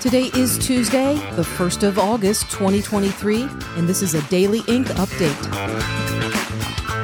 Today is Tuesday, the 1st of August, 2023, and this is a Daily Ink update.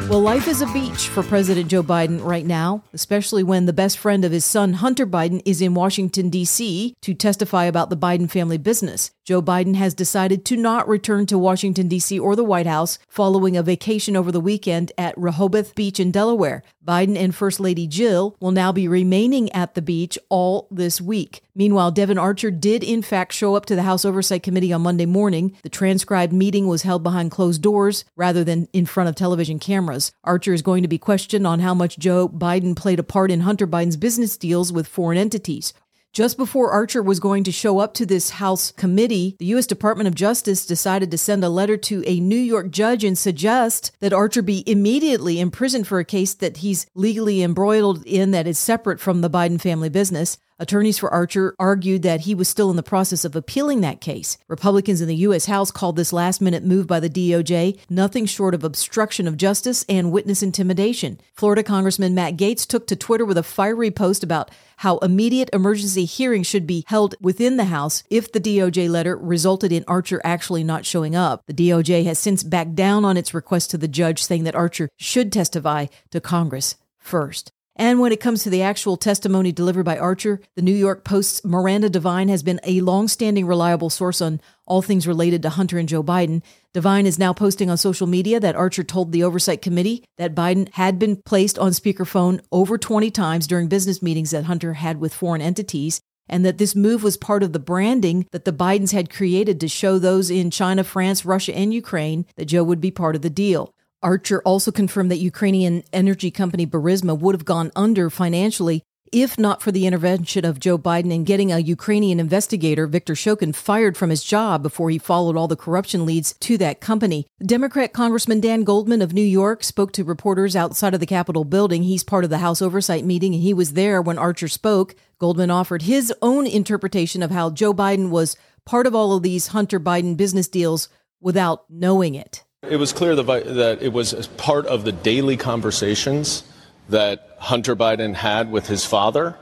Well, life is a beach for President Joe Biden right now, especially when the best friend of his son, Hunter Biden, is in Washington, D.C. to testify about the Biden family business. Joe Biden has decided to not return to Washington, D.C. or the White House following a vacation over the weekend at Rehoboth Beach in Delaware. Biden and First Lady Jill will now be remaining at the beach all this week. Meanwhile, Devon Archer did in fact show up to the House Oversight Committee on Monday morning. The transcribed meeting was held behind closed doors rather than in front of television cameras. Archer is going to be questioned on how much Joe Biden played a part in Hunter Biden's business deals with foreign entities. Just before Archer was going to show up to this House committee, the U.S. Department of Justice decided to send a letter to a New York judge and suggest that Archer be immediately imprisoned for a case that he's legally embroiled in that is separate from the Biden family business. Attorneys for Archer argued that he was still in the process of appealing that case. Republicans in the U.S. House called this last minute move by the DOJ nothing short of obstruction of justice and witness intimidation. Florida Congressman Matt Gaetz took to Twitter with a fiery post about how immediate emergency hearings should be held within the House if the DOJ letter resulted in Archer actually not showing up. The DOJ has since backed down on its request to the judge, saying that Archer should testify to Congress first. And when it comes to the actual testimony delivered by Archer, the New York Post's Miranda Devine has been a long-standing reliable source on all things related to Hunter and Joe Biden. Devine is now posting on social media that Archer told the Oversight Committee that Biden had been placed on speakerphone over 20 times during business meetings that Hunter had with foreign entities, and that this move was part of the branding that the Bidens had created to show those in China, France, Russia, and Ukraine that Joe would be part of the deal. Archer also confirmed that Ukrainian energy company Burisma would have gone under financially if not for the intervention of Joe Biden in getting a Ukrainian investigator, Viktor Shokin, fired from his job before he followed all the corruption leads to that company. Democrat Congressman Dan Goldman of New York spoke to reporters outside of the Capitol building. He's part of the House Oversight meeting, and he was there when Archer spoke. Goldman offered his own interpretation of how Joe Biden was part of all of these Hunter Biden business deals without knowing it. It was clear that it was part of the daily conversations that Hunter Biden had with his father,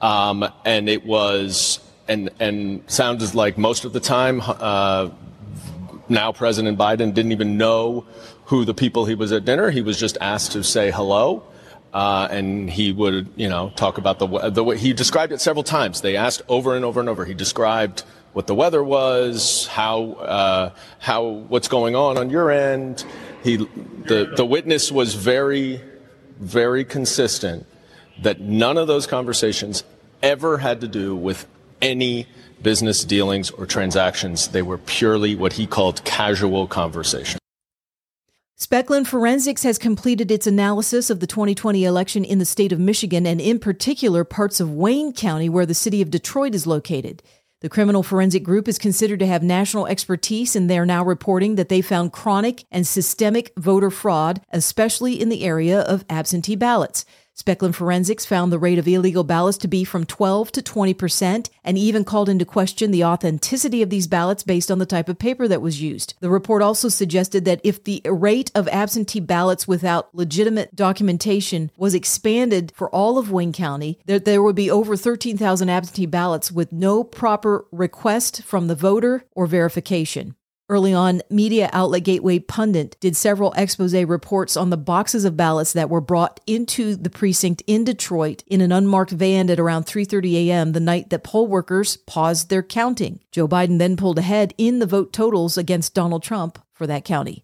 um, and it was and and sounded like most of the time uh, now President Biden didn't even know who the people he was at dinner. He was just asked to say hello. Uh, and he would, you know, talk about the the he described it several times. They asked over and over and over. He described what the weather was, how uh, how what's going on on your end. He the the witness was very very consistent that none of those conversations ever had to do with any business dealings or transactions. They were purely what he called casual conversation. Speckin Forensics has completed its analysis of the 2020 election in the state of Michigan and, in particular, parts of Wayne County, where the city of Detroit is located. The criminal forensic group is considered to have national expertise, and they are now reporting that they found chronic and systemic voter fraud, especially in the area of absentee ballots. Speckin Forensics found the rate of illegal ballots to be from 12 to 20 percent and even called into question the authenticity of these ballots based on the type of paper that was used. The report also suggested that if the rate of absentee ballots without legitimate documentation was expanded for all of Wayne County, that there would be over 13,000 absentee ballots with no proper request from the voter or verification. Early on, media outlet Gateway Pundit did several expose reports on the boxes of ballots that were brought into the precinct in Detroit in an unmarked van at around 3:30 a.m. the night that poll workers paused their counting. Joe Biden then pulled ahead in the vote totals against Donald Trump for that county.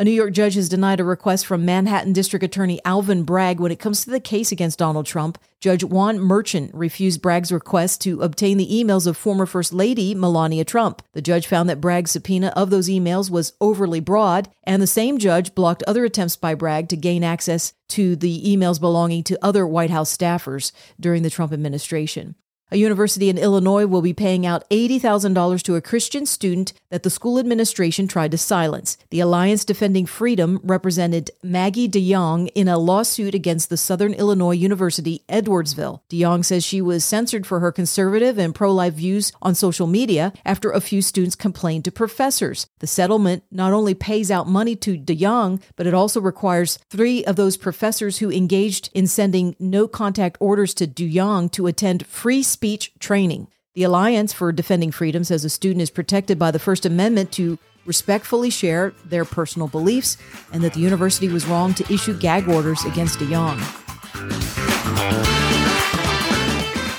A New York judge has denied a request from Manhattan District Attorney Alvin Bragg when it comes to the case against Donald Trump. Judge Juan Merchan refused Bragg's request to obtain the emails of former First Lady Melania Trump. The judge found that Bragg's subpoena of those emails was overly broad, and the same judge blocked other attempts by Bragg to gain access to the emails belonging to other White House staffers during the Trump administration. A university in Illinois will be paying out $80,000 to a Christian student that the school administration tried to silence. The Alliance Defending Freedom represented Maggie DeYoung in a lawsuit against the Southern Illinois University, Edwardsville. DeYoung says she was censored for her conservative and pro life views on social media after a few students complained to professors. The settlement not only pays out money to DeYoung, but it also requires three of those professors who engaged in sending no contact orders to DeYoung to attend free speech training. The Alliance for Defending Freedom says a student is protected by the First Amendment to respectfully share their personal beliefs and that the university was wrong to issue gag orders against DeYoung.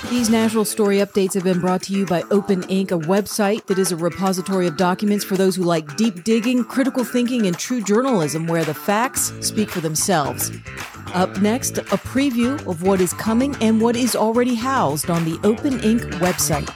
These national story updates have been brought to you by Open Ink, a website that is a repository of documents for those who like deep digging, critical thinking, and true journalism where the facts speak for themselves. Up next, a preview of what is coming and what is already housed on the Open Ink website.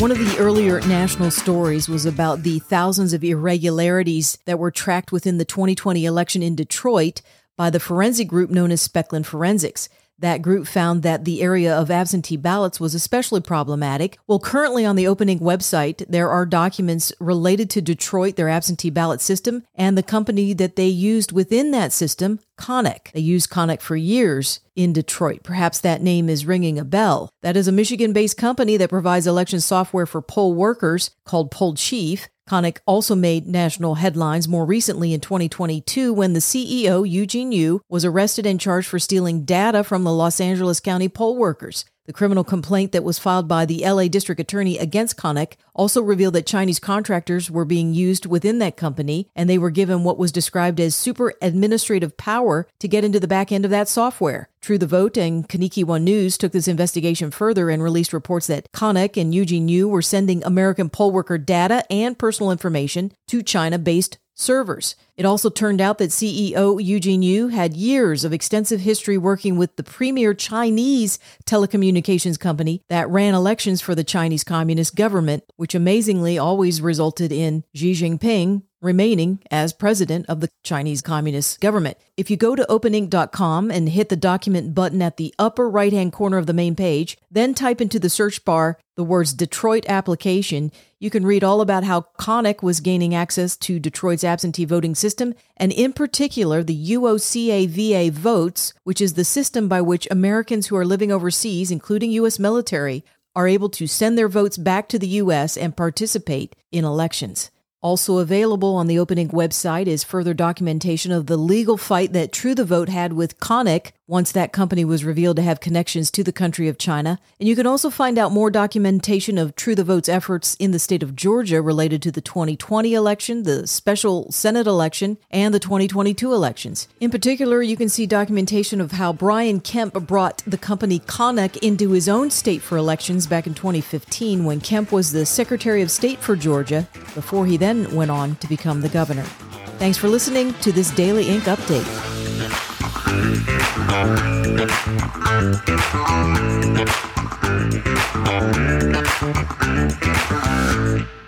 One of the earlier national stories was about the thousands of irregularities that were tracked within the 2020 election in Detroit by the forensic group known as Speckin Forensics. That group found that the area of absentee ballots was especially problematic. Well, currently on the Open Ink website, there are documents related to Detroit, their absentee ballot system, and the company that they used within that system, Konnech. They used Konnech for years in Detroit. Perhaps that name is ringing a bell. That is a Michigan based company that provides election software for poll workers called Poll Chief. Konnech also made national headlines more recently in 2022 when the CEO, Eugene Yu, was arrested and charged for stealing data from the Los Angeles County poll workers. The criminal complaint that was filed by the LA District Attorney against Konnech also revealed that Chinese contractors were being used within that company and they were given what was described as super administrative power to get into the back end of that software. True the Vote and Kaneki One News took this investigation further and released reports that Konnech and Eugene Yu were sending American poll worker data and personal information to China based servers. It also turned out that CEO Eugene Yu had years of extensive history working with the premier Chinese telecommunications company that ran elections for the Chinese Communist government, which amazingly always resulted in Xi Jinping remaining as president of the Chinese Communist government. If you go to openink.com and hit the document button at the upper right hand corner of the main page, then type into the search bar the words Detroit application, you can read all about how Konnech was gaining access to Detroit's absentee voting system, and in particular, the UOCAVA votes, which is the system by which Americans who are living overseas, including U.S. military, are able to send their votes back to the U.S. and participate in elections. Also available on the Open Ink website is further documentation of the legal fight that True the Vote had with Konnech once that company was revealed to have connections to the country of China. And you can also find out more documentation of True the Vote's efforts in the state of Georgia related to the 2020 election, the special Senate election, and the 2022 elections. In particular, you can see documentation of how Brian Kemp brought the company Konnech into his own state for elections back in 2015 when Kemp was the Secretary of State for Georgia before he then went on to become the governor. Thanks for listening to this Daily Ink update. Thank you.